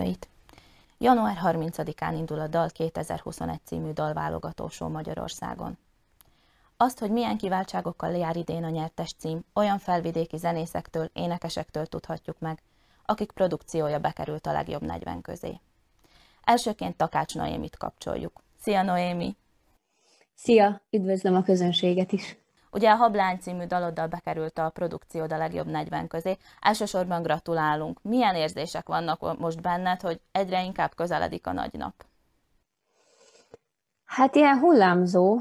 nézőit. Január 30-án indul a Dal 2021 című dalválogató Magyarországon. Azt, hogy milyen kiváltságokkal jár idén a nyertes cím, olyan felvidéki zenészektől, énekesektől tudhatjuk meg, akik produkciója bekerült a legjobb 40 közé. Elsőként Takács Noémit kapcsoljuk. Szia Noémi! Szia! Üdvözlöm a közönséget is! Ugye a Hablány című daloddal bekerült a produkciód a legjobb 40 közé. Elsősorban gratulálunk. Milyen érzések vannak most benned, hogy egyre inkább közeledik a nagy nap? Hát ilyen hullámzó.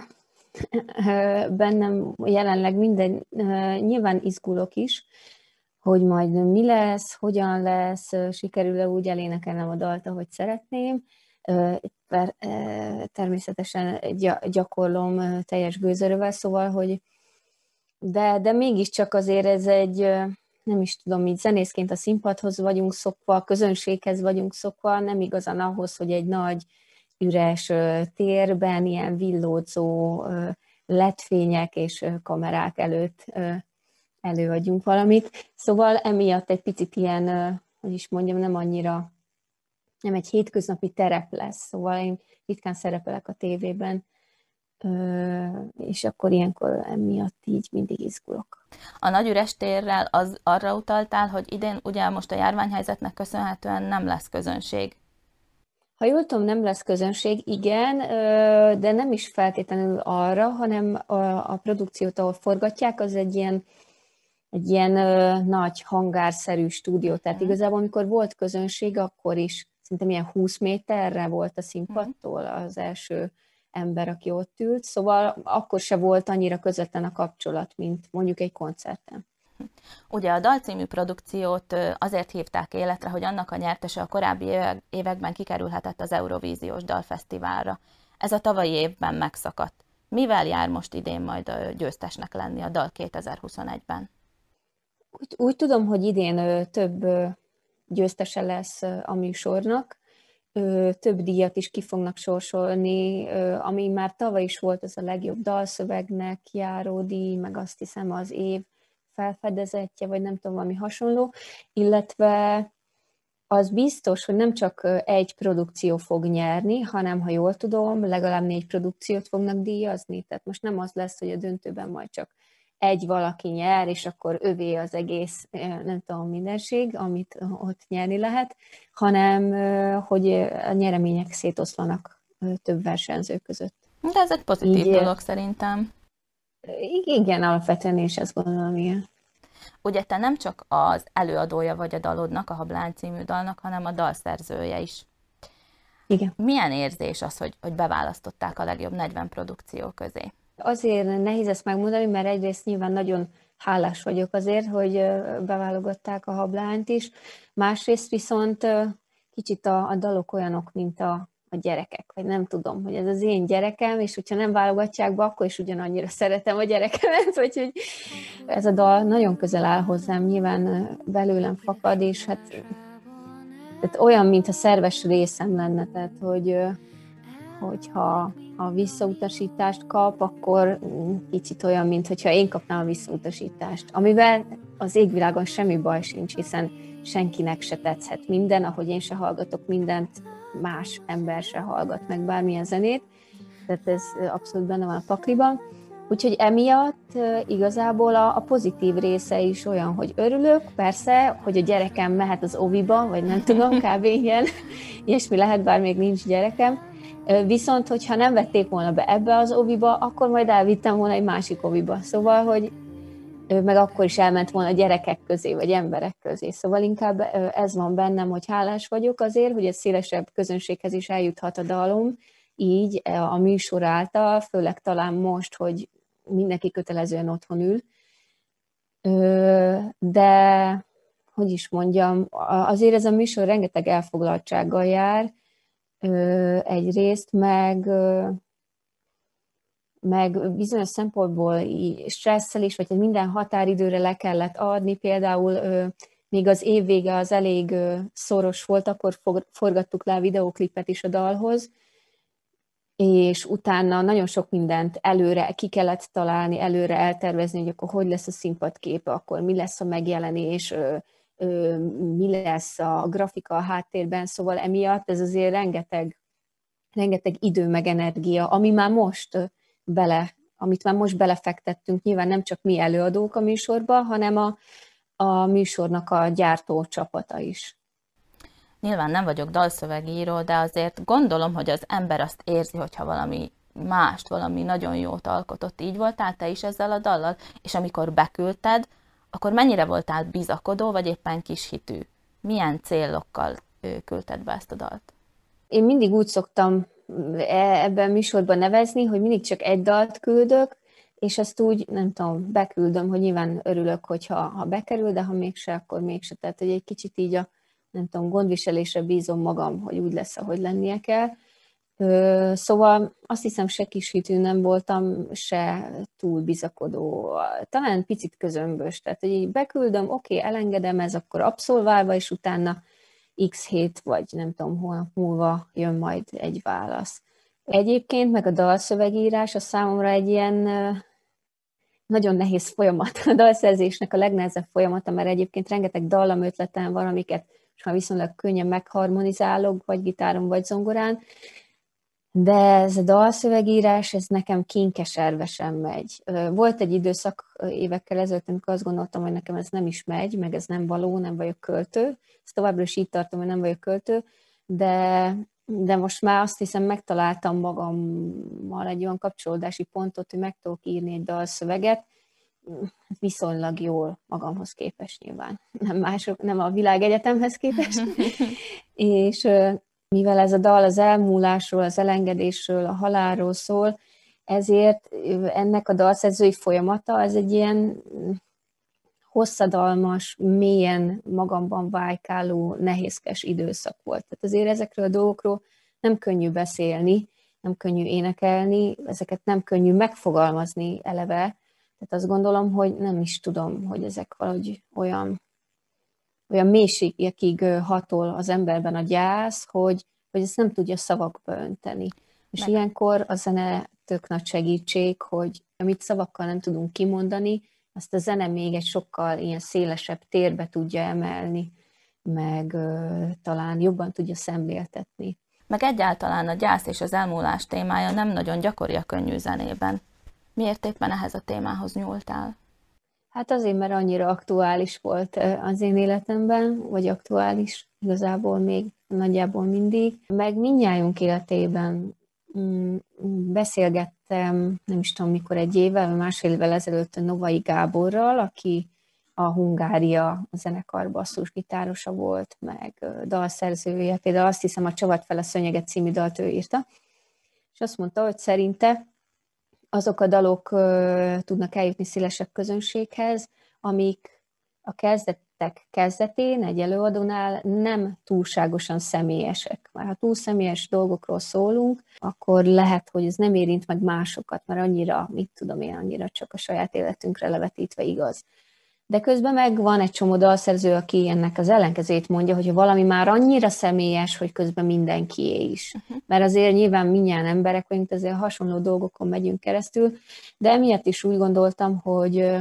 Bennem jelenleg minden, nyilván izgulok is, hogy majd mi lesz, hogyan lesz, sikerül-e úgy elénekelnem a dalt, ahogy szeretném. Természetesen gyakorlom teljes gőzerővel, szóval, hogy de, de mégiscsak azért ez egy, nem is tudom, így zenészként a színpadhoz vagyunk szokva, a közönséghez vagyunk szokva, nem igazán ahhoz, hogy egy nagy üres térben ilyen villódzó letfények és kamerák előtt előadjunk valamit. Szóval emiatt egy picit ilyen, hogy is mondjam, nem annyira, nem egy hétköznapi terep lesz. Szóval én ritkán szerepelek a tévében, és akkor ilyenkor emiatt így mindig izgulok. A nagy üres térrel az arra utaltál, hogy idén ugye most a járványhelyzetnek köszönhetően nem lesz közönség. Ha jól tudom, nem lesz közönség, igen, de nem is feltétlenül arra, hanem a, produkciót, ahol forgatják, az egy ilyen, egy ilyen nagy hangárszerű stúdió. Tehát mhm. igazából, amikor volt közönség, akkor is szerintem ilyen 20 méterre volt a színpadtól az első ember, aki ott ült, szóval akkor se volt annyira közvetlen a kapcsolat, mint mondjuk egy koncerten. Ugye a dalcímű produkciót azért hívták életre, hogy annak a nyertese a korábbi években kikerülhetett az Eurovíziós Dalfesztiválra. Ez a tavalyi évben megszakadt. Mivel jár most idén majd a győztesnek lenni a Dal 2021-ben? Úgy, úgy tudom, hogy idén több győztese lesz a műsornak, több díjat is ki fognak sorsolni, ami már tavaly is volt, az a legjobb dalszövegnek járó díj, meg azt hiszem az év felfedezetje, vagy nem tudom, valami hasonló, illetve az biztos, hogy nem csak egy produkció fog nyerni, hanem, ha jól tudom, legalább négy produkciót fognak díjazni. Tehát most nem az lesz, hogy a döntőben majd csak egy valaki nyer, és akkor övé az egész, nem tudom, mindenség, amit ott nyerni lehet, hanem hogy a nyeremények szétoszlanak több versenyző között. De ez egy pozitív Így, dolog szerintem. Igen, alapvetően is ezt gondolom, igen. Ugye te nem csak az előadója vagy a dalodnak, a Hablány című dalnak, hanem a dalszerzője is. Igen. Milyen érzés az, hogy, hogy beválasztották a legjobb 40 produkció közé? Azért nehéz ezt megmondani, mert egyrészt nyilván nagyon hálás vagyok azért, hogy beválogatták a hablányt is. Másrészt viszont kicsit a, a dalok olyanok, mint a, a gyerekek, vagy nem tudom, hogy ez az én gyerekem, és hogyha nem válogatják be, akkor is ugyanannyira szeretem a gyerekemet, vagy hogy ez a dal nagyon közel áll hozzám, nyilván belőlem fakad, és hát tehát olyan, mintha szerves részem lenne, tehát hogy hogyha a visszautasítást kap, akkor kicsit olyan, mintha én kapnám a visszautasítást. Amivel az égvilágon semmi baj sincs, hiszen senkinek se tetszhet minden, ahogy én se hallgatok mindent, más ember se hallgat meg bármilyen zenét, tehát ez abszolút benne van a pakliban. Úgyhogy emiatt igazából a, a pozitív része is olyan, hogy örülök, persze, hogy a gyerekem mehet az oviba, vagy nem tudom, kb. ilyen, ilyesmi lehet, bár még nincs gyerekem, Viszont, hogyha nem vették volna be ebbe az oviba, akkor majd elvittem volna egy másik oviba. Szóval, hogy meg akkor is elment volna gyerekek közé, vagy emberek közé. Szóval inkább ez van bennem, hogy hálás vagyok azért, hogy egy szélesebb közönséghez is eljuthat a dalom, így a műsor által, főleg talán most, hogy mindenki kötelezően otthon ül. De, hogy is mondjam, azért ez a műsor rengeteg elfoglaltsággal jár, egyrészt, meg, meg bizonyos szempontból stresszel is, vagy minden határidőre le kellett adni, például még az év vége az elég szoros volt, akkor forgattuk le a videóklipet is a dalhoz, és utána nagyon sok mindent előre ki kellett találni, előre eltervezni, hogy akkor hogy lesz a színpadképe, akkor mi lesz a megjelenés, mi lesz a grafika a háttérben, szóval emiatt ez azért rengeteg, rengeteg idő meg energia, ami már most bele, amit már most belefektettünk, nyilván nem csak mi előadók a műsorba, hanem a, a műsornak a gyártó csapata is. Nyilván nem vagyok dalszövegíró, de azért gondolom, hogy az ember azt érzi, hogyha valami mást, valami nagyon jót alkotott. Így voltál te is ezzel a dallal? És amikor beküldted, akkor mennyire voltál bizakodó, vagy éppen kis hitű? Milyen célokkal küldted be ezt a dalt? Én mindig úgy szoktam e, ebben a műsorban nevezni, hogy mindig csak egy dalt küldök, és ezt úgy, nem tudom, beküldöm, hogy nyilván örülök, hogyha ha bekerül, de ha mégse, akkor mégse. Tehát, hogy egy kicsit így a, nem tudom, gondviselésre bízom magam, hogy úgy lesz, ahogy lennie kell. Szóval azt hiszem, se hitű nem voltam, se túl bizakodó, talán picit közömbös. Tehát, hogy így beküldöm, oké, elengedem, ez akkor abszolválva, és utána x hét, vagy nem tudom, hónap múlva jön majd egy válasz. Egyébként meg a dalszövegírás a számomra egy ilyen nagyon nehéz folyamat, a dalszerzésnek a legnehezebb folyamata, mert egyébként rengeteg dallam ötletem van, amiket már viszonylag könnyen megharmonizálok, vagy gitáron, vagy zongorán, de ez a dalszövegírás, ez nekem kinkeservesen megy. Volt egy időszak évekkel ezelőtt, amikor azt gondoltam, hogy nekem ez nem is megy, meg ez nem való, nem vagyok költő. Ezt továbbra is így tartom, hogy nem vagyok költő, de, de most már azt hiszem megtaláltam magammal egy olyan kapcsolódási pontot, hogy meg tudok írni egy dalszöveget, viszonylag jól magamhoz képest nyilván, nem mások, nem a világegyetemhez képest. és mivel ez a dal az elmúlásról, az elengedésről, a halálról szól, ezért ennek a dalszerzői folyamata az egy ilyen hosszadalmas, mélyen magamban vájkáló, nehézkes időszak volt. Tehát azért ezekről a dolgokról nem könnyű beszélni, nem könnyű énekelni, ezeket nem könnyű megfogalmazni eleve. Tehát azt gondolom, hogy nem is tudom, hogy ezek valahogy olyan olyan mélységekig hatol az emberben a gyász, hogy, hogy ezt nem tudja szavakba önteni. És Meg. ilyenkor a zene tök nagy segítség, hogy amit szavakkal nem tudunk kimondani, azt a zene még egy sokkal ilyen szélesebb térbe tudja emelni, meg ö, talán jobban tudja szemléltetni. Meg egyáltalán a gyász és az elmúlás témája nem nagyon gyakori a könnyű zenében. Miért éppen ehhez a témához nyúltál? Hát azért, mert annyira aktuális volt az én életemben, vagy aktuális igazából még nagyjából mindig. Meg mindnyájunk életében mm, beszélgettem, nem is tudom mikor, egy évvel, vagy másfél évvel ezelőtt a Novai Gáborral, aki a Hungária zenekar basszusgitárosa volt, meg dalszerzője. Például azt hiszem a Csavat fel a szönyeget című dalt ő írta. És azt mondta, hogy szerinte azok a dalok tudnak eljutni szélesebb közönséghez, amik a kezdetek kezdetén egy előadónál nem túlságosan személyesek. Már ha túl személyes dolgokról szólunk, akkor lehet, hogy ez nem érint meg másokat, mert annyira, mit tudom én, annyira csak a saját életünkre levetítve igaz de közben meg van egy csomó dalszerző, aki ennek az ellenkezét mondja, hogy valami már annyira személyes, hogy közben mindenkié is. Uh-huh. Mert azért nyilván minnyáján emberek vagyunk, azért hasonló dolgokon megyünk keresztül, de emiatt is úgy gondoltam, hogy,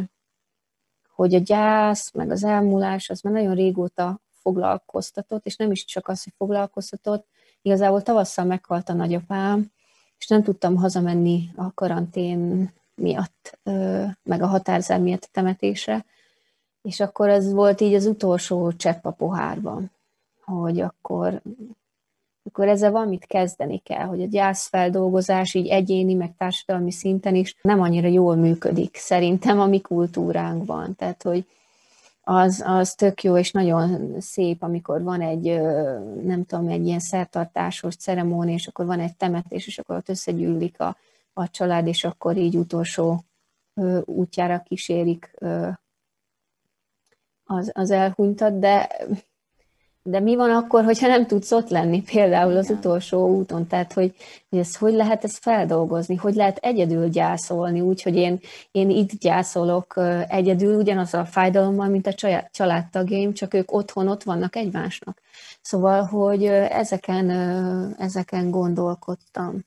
hogy a gyász, meg az elmúlás, az már nagyon régóta foglalkoztatott, és nem is csak az, hogy foglalkoztatott, igazából tavasszal meghalt a nagyapám, és nem tudtam hazamenni a karantén miatt, meg a határzár miatt a temetésre, és akkor ez volt így az utolsó csepp a pohárban, hogy akkor, akkor ezzel valamit kezdeni kell, hogy a gyászfeldolgozás így egyéni, meg társadalmi szinten is nem annyira jól működik szerintem a mi kultúránkban. Tehát, hogy az, az tök jó, és nagyon szép, amikor van egy, nem tudom, egy ilyen szertartásos ceremónia, és akkor van egy temetés, és akkor ott összegyűlik a, a család, és akkor így utolsó útjára kísérik az, az elhunytat, de, de mi van akkor, hogyha nem tudsz ott lenni például az utolsó úton? Tehát, hogy, hogy ezt hogy lehet ezt feldolgozni? Hogy lehet egyedül gyászolni, úgy, hogy én, én itt gyászolok egyedül ugyanaz a fájdalommal, mint a családtagjaim, csak ők otthon ott vannak egymásnak. Szóval, hogy ezeken, ezeken gondolkodtam.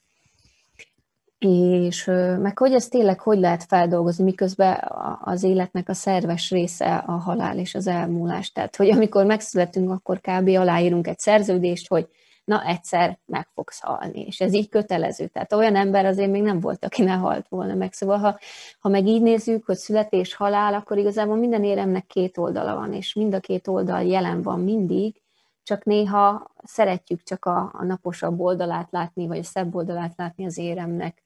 És meg hogy ezt tényleg hogy lehet feldolgozni, miközben az életnek a szerves része a halál és az elmúlás. Tehát, hogy amikor megszületünk, akkor kb. aláírunk egy szerződést, hogy na egyszer meg fogsz halni, és ez így kötelező. Tehát olyan ember azért még nem volt, aki ne halt volna meg. Szóval ha, ha meg így nézzük, hogy születés, halál, akkor igazából minden éremnek két oldala van, és mind a két oldal jelen van mindig, csak néha szeretjük csak a, a naposabb oldalát látni, vagy a szebb oldalát látni az éremnek.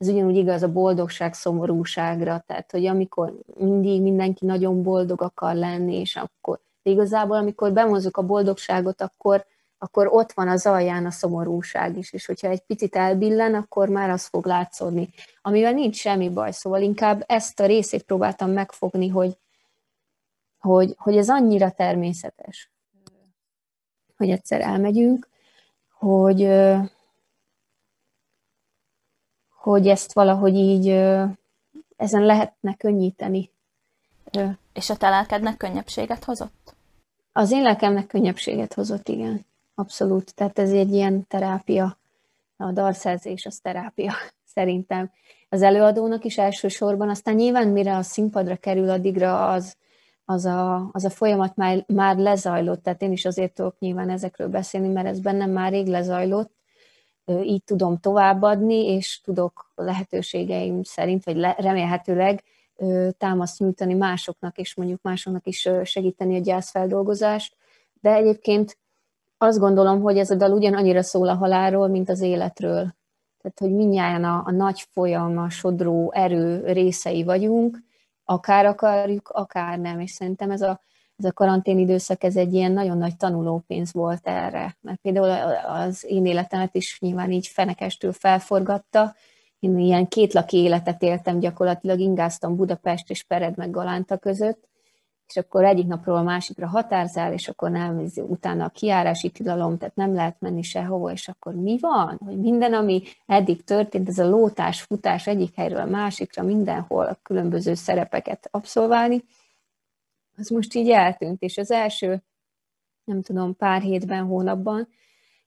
Ez ugyanúgy igaz a boldogság, szomorúságra, tehát hogy amikor mindig mindenki nagyon boldog akar lenni, és akkor igazából amikor bemozzuk a boldogságot, akkor, akkor ott van az alján a szomorúság is, és hogyha egy picit elbillen, akkor már az fog látszódni, amivel nincs semmi baj, szóval inkább ezt a részét próbáltam megfogni, hogy, hogy, hogy ez annyira természetes, hogy egyszer elmegyünk, hogy, hogy ezt valahogy így ezen lehetne könnyíteni. És a te lelkednek könnyebbséget hozott? Az én lelkemnek könnyebbséget hozott, igen. Abszolút. Tehát ez egy ilyen terápia. A dalszerzés az terápia, szerintem. Az előadónak is elsősorban, aztán nyilván mire a színpadra kerül, addigra az, az, a, az a folyamat már, már lezajlott, tehát én is azért tudok nyilván ezekről beszélni, mert ez bennem már rég lezajlott, így tudom továbbadni, és tudok lehetőségeim szerint, vagy remélhetőleg támaszt nyújtani másoknak, és mondjuk másoknak is segíteni a gyászfeldolgozást. De egyébként azt gondolom, hogy ez a dal ugyanannyira szól a halálról, mint az életről. Tehát, hogy mindjárt a, a nagy folyam, sodró erő részei vagyunk, akár akarjuk, akár nem. És szerintem ez a, ez a karantén időszak, ez egy ilyen nagyon nagy tanulópénz volt erre. Mert például az én életemet is nyilván így fenekestől felforgatta. Én ilyen kétlaki életet éltem, gyakorlatilag ingáztam Budapest és Pered meg Galánta között, és akkor egyik napról a másikra határzál, és akkor nem, utána a kiárási tilalom, tehát nem lehet menni sehova, és akkor mi van? Hogy minden, ami eddig történt, ez a lótás, futás egyik helyről a másikra, mindenhol a különböző szerepeket abszolválni, az most így eltűnt, és az első, nem tudom, pár hétben, hónapban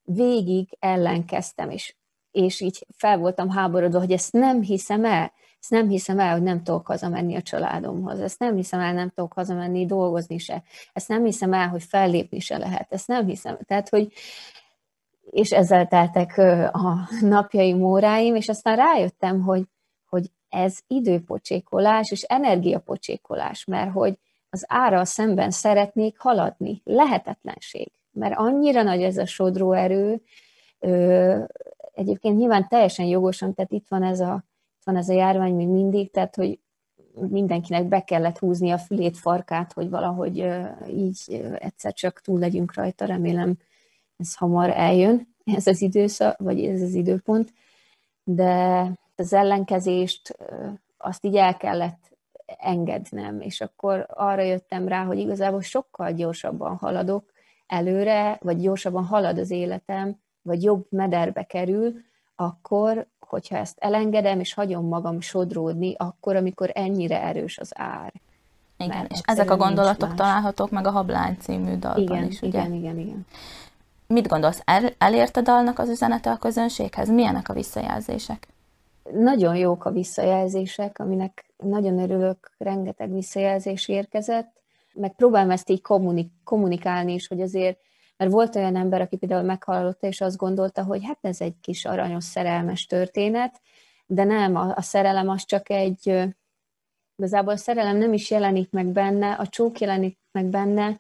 végig ellenkeztem, és, és így fel voltam háborodva, hogy ezt nem hiszem el, ezt nem hiszem el, hogy nem tudok hazamenni a családomhoz, ezt nem hiszem el, nem tudok hazamenni dolgozni se, ezt nem hiszem el, hogy fellépni se lehet, ezt nem hiszem. Tehát, hogy és ezzel teltek a napjaim, óráim, és aztán rájöttem, hogy, hogy ez időpocsékolás és energiapocsékolás, mert hogy az ára szemben szeretnék haladni. Lehetetlenség, mert annyira nagy ez a sodró erő, egyébként nyilván teljesen jogosan, tehát itt van ez a van ez a járvány még mindig, tehát hogy mindenkinek be kellett húzni a fülét, farkát, hogy valahogy így egyszer csak túl legyünk rajta, remélem ez hamar eljön, ez az időszak, vagy ez az időpont, de az ellenkezést azt így el kellett engednem, és akkor arra jöttem rá, hogy igazából sokkal gyorsabban haladok előre, vagy gyorsabban halad az életem, vagy jobb mederbe kerül, akkor, hogyha ezt elengedem, és hagyom magam sodródni, akkor, amikor ennyire erős az ár. Igen, Mert és ezek a gondolatok találhatók meg a Hablány című dalban igen, is, ugye? Igen, igen, igen. Mit gondolsz, el, elért a dalnak az üzenete a közönséghez? Milyenek a visszajelzések? Nagyon jók a visszajelzések, aminek nagyon örülök, rengeteg visszajelzés érkezett, meg próbálom ezt így kommunik- kommunikálni is, hogy azért mert volt olyan ember, aki például meghallotta, és azt gondolta, hogy hát ez egy kis aranyos, szerelmes történet, de nem, a, a szerelem az csak egy, igazából a szerelem nem is jelenik meg benne, a csók jelenik meg benne,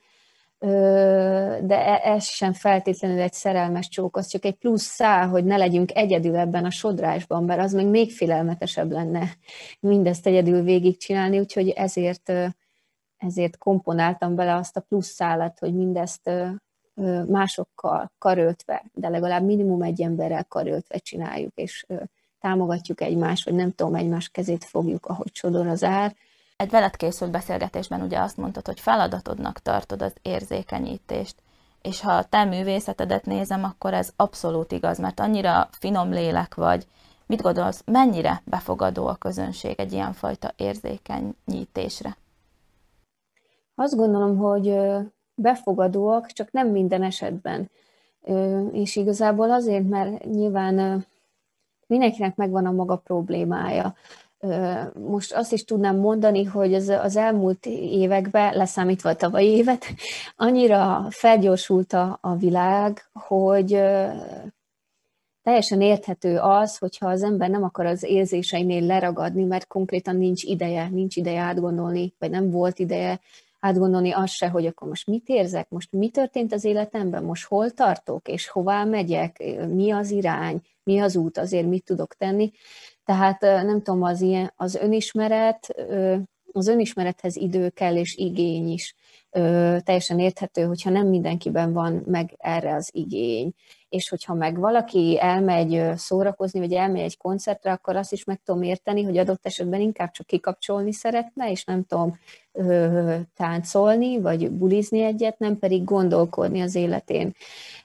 de e, ez sem feltétlenül egy szerelmes csók, az csak egy plusz szál, hogy ne legyünk egyedül ebben a sodrásban, mert az meg még félelmetesebb lenne mindezt egyedül végigcsinálni, úgyhogy ezért, ezért komponáltam bele azt a plusz szálat, hogy mindezt másokkal karöltve, de legalább minimum egy emberrel karöltve csináljuk, és támogatjuk egymást, vagy nem tudom, egymás kezét fogjuk, ahogy sodor az ár. Egy veled készült beszélgetésben ugye azt mondtad, hogy feladatodnak tartod az érzékenyítést, és ha a te művészetedet nézem, akkor ez abszolút igaz, mert annyira finom lélek vagy. Mit gondolsz, mennyire befogadó a közönség egy ilyenfajta érzékenyítésre? Azt gondolom, hogy befogadóak, csak nem minden esetben. És igazából azért, mert nyilván mindenkinek megvan a maga problémája. Most azt is tudnám mondani, hogy az, az elmúlt években, leszámítva a tavalyi évet, annyira felgyorsult a, a világ, hogy teljesen érthető az, hogyha az ember nem akar az érzéseinél leragadni, mert konkrétan nincs ideje, nincs ideje átgondolni, vagy nem volt ideje átgondolni azt se, hogy akkor most mit érzek, most mi történt az életemben, most hol tartok, és hová megyek, mi az irány, mi az út, azért mit tudok tenni. Tehát nem tudom, az, ilyen, az önismeret, az önismerethez idő kell, és igény is. Teljesen érthető, hogyha nem mindenkiben van meg erre az igény és hogyha meg valaki elmegy szórakozni, vagy elmegy egy koncertre, akkor azt is meg tudom érteni, hogy adott esetben inkább csak kikapcsolni szeretne, és nem tudom ö, táncolni, vagy bulizni egyet, nem pedig gondolkodni az életén.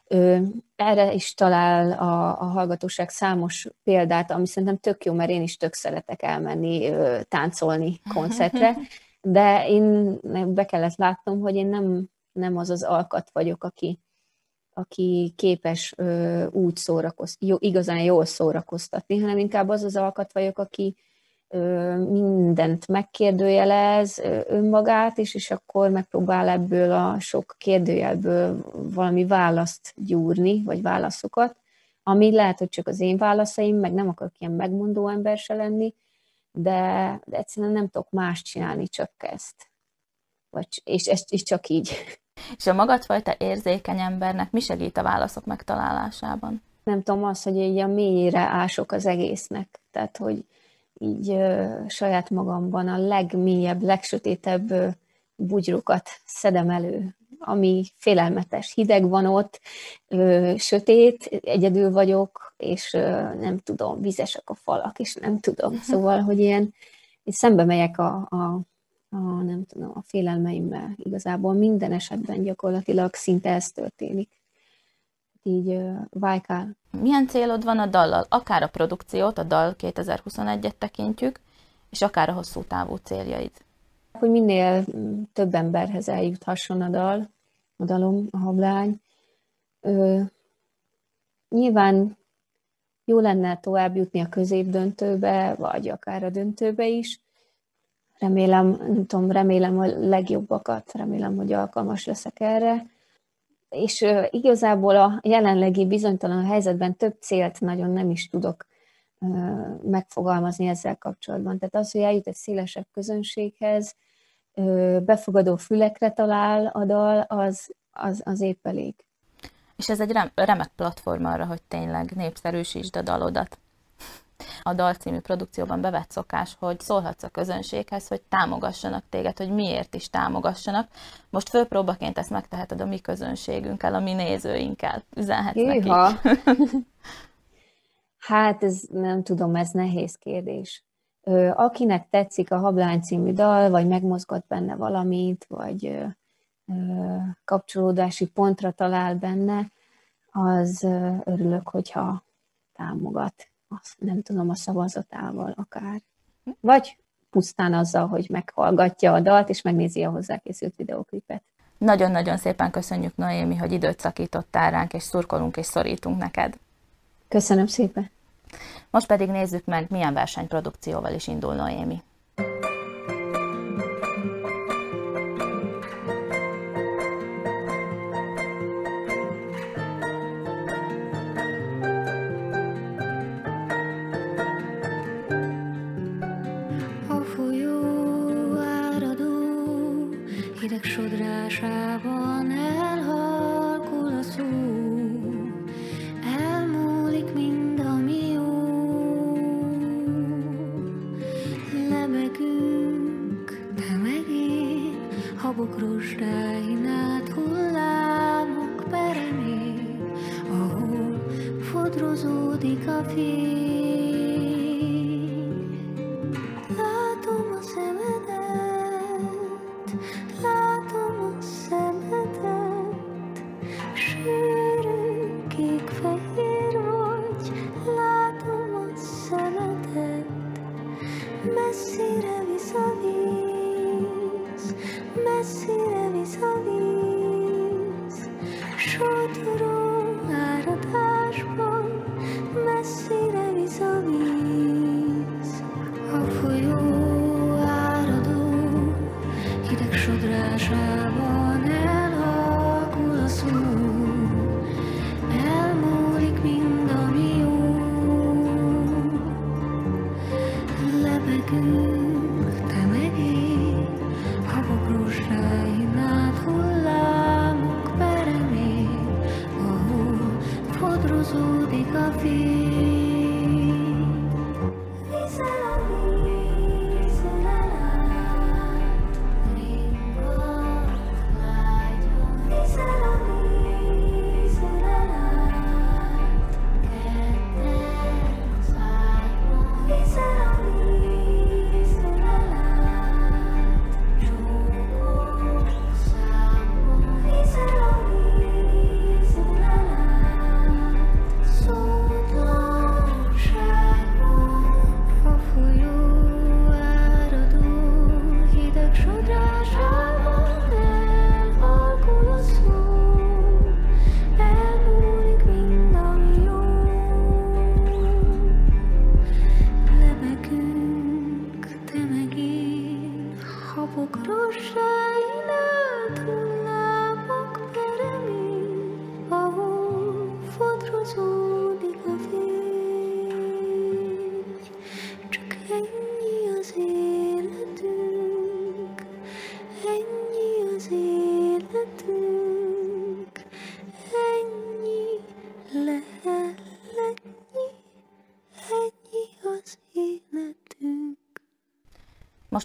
Ö, erre is talál a, a hallgatóság számos példát, ami szerintem tök jó, mert én is tök szeretek elmenni ö, táncolni koncertre, de én be kellett látnom, hogy én nem, nem az az alkat vagyok, aki aki képes ö, úgy szórakoztatni, jó, igazán jól szórakoztatni, hanem inkább az az alkat vagyok, aki ö, mindent megkérdőjelez önmagát, és, és akkor megpróbál ebből a sok kérdőjelből valami választ gyúrni, vagy válaszokat, ami lehet, hogy csak az én válaszaim, meg nem akarok ilyen megmondó ember se lenni, de, de egyszerűen nem tudok más csinálni, csak ezt. Vagy, és, és, és csak így. És a magadfajta érzékeny embernek mi segít a válaszok megtalálásában? Nem tudom, az, hogy így a mélyére ások az egésznek. Tehát, hogy így ö, saját magamban a legmélyebb, legsötétebb ö, bugyrukat szedem elő, ami félelmetes. Hideg van ott, ö, sötét, egyedül vagyok, és ö, nem tudom, vizesek a falak, és nem tudom. Szóval, hogy ilyen, és szembe megyek a, a a, nem tudom, a félelmeimmel. Igazából minden esetben gyakorlatilag szinte ez történik. Így uh, vájkál. Milyen célod van a dallal? Akár a produkciót, a dal 2021-et tekintjük, és akár a hosszú távú céljaid. Hogy minél több emberhez eljuthasson a dal, a dalom, a hablány. Ö, nyilván jó lenne tovább jutni a középdöntőbe, vagy akár a döntőbe is, remélem, nem tudom, remélem a legjobbakat, remélem, hogy alkalmas leszek erre. És igazából a jelenlegi bizonytalan helyzetben több célt nagyon nem is tudok megfogalmazni ezzel kapcsolatban. Tehát az, hogy eljut egy szélesebb közönséghez, befogadó fülekre talál a dal, az, az, az épp elég. És ez egy remek platform arra, hogy tényleg népszerűsítsd a dalodat a Dal című produkcióban bevett szokás, hogy szólhatsz a közönséghez, hogy támogassanak téged, hogy miért is támogassanak. Most főpróbaként ezt megteheted a mi közönségünkkel, a mi nézőinkkel. Üzenhetsz Hűha. neki. hát ez nem tudom, ez nehéz kérdés. Akinek tetszik a Hablány című dal, vagy megmozgat benne valamit, vagy kapcsolódási pontra talál benne, az örülök, hogyha támogat nem tudom, a szavazatával akár. Vagy pusztán azzal, hogy meghallgatja a dalt, és megnézi a hozzákészült videoklipet. Nagyon-nagyon szépen köszönjük, Noémi, hogy időt szakítottál ránk, és szurkolunk és szorítunk neked. Köszönöm szépen. Most pedig nézzük meg, milyen versenyprodukcióval is indul Noémi. देखा फिर shabbat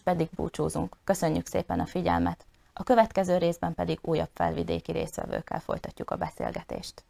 Most pedig búcsúzunk. Köszönjük szépen a figyelmet. A következő részben pedig újabb felvidéki részvevőkkel folytatjuk a beszélgetést.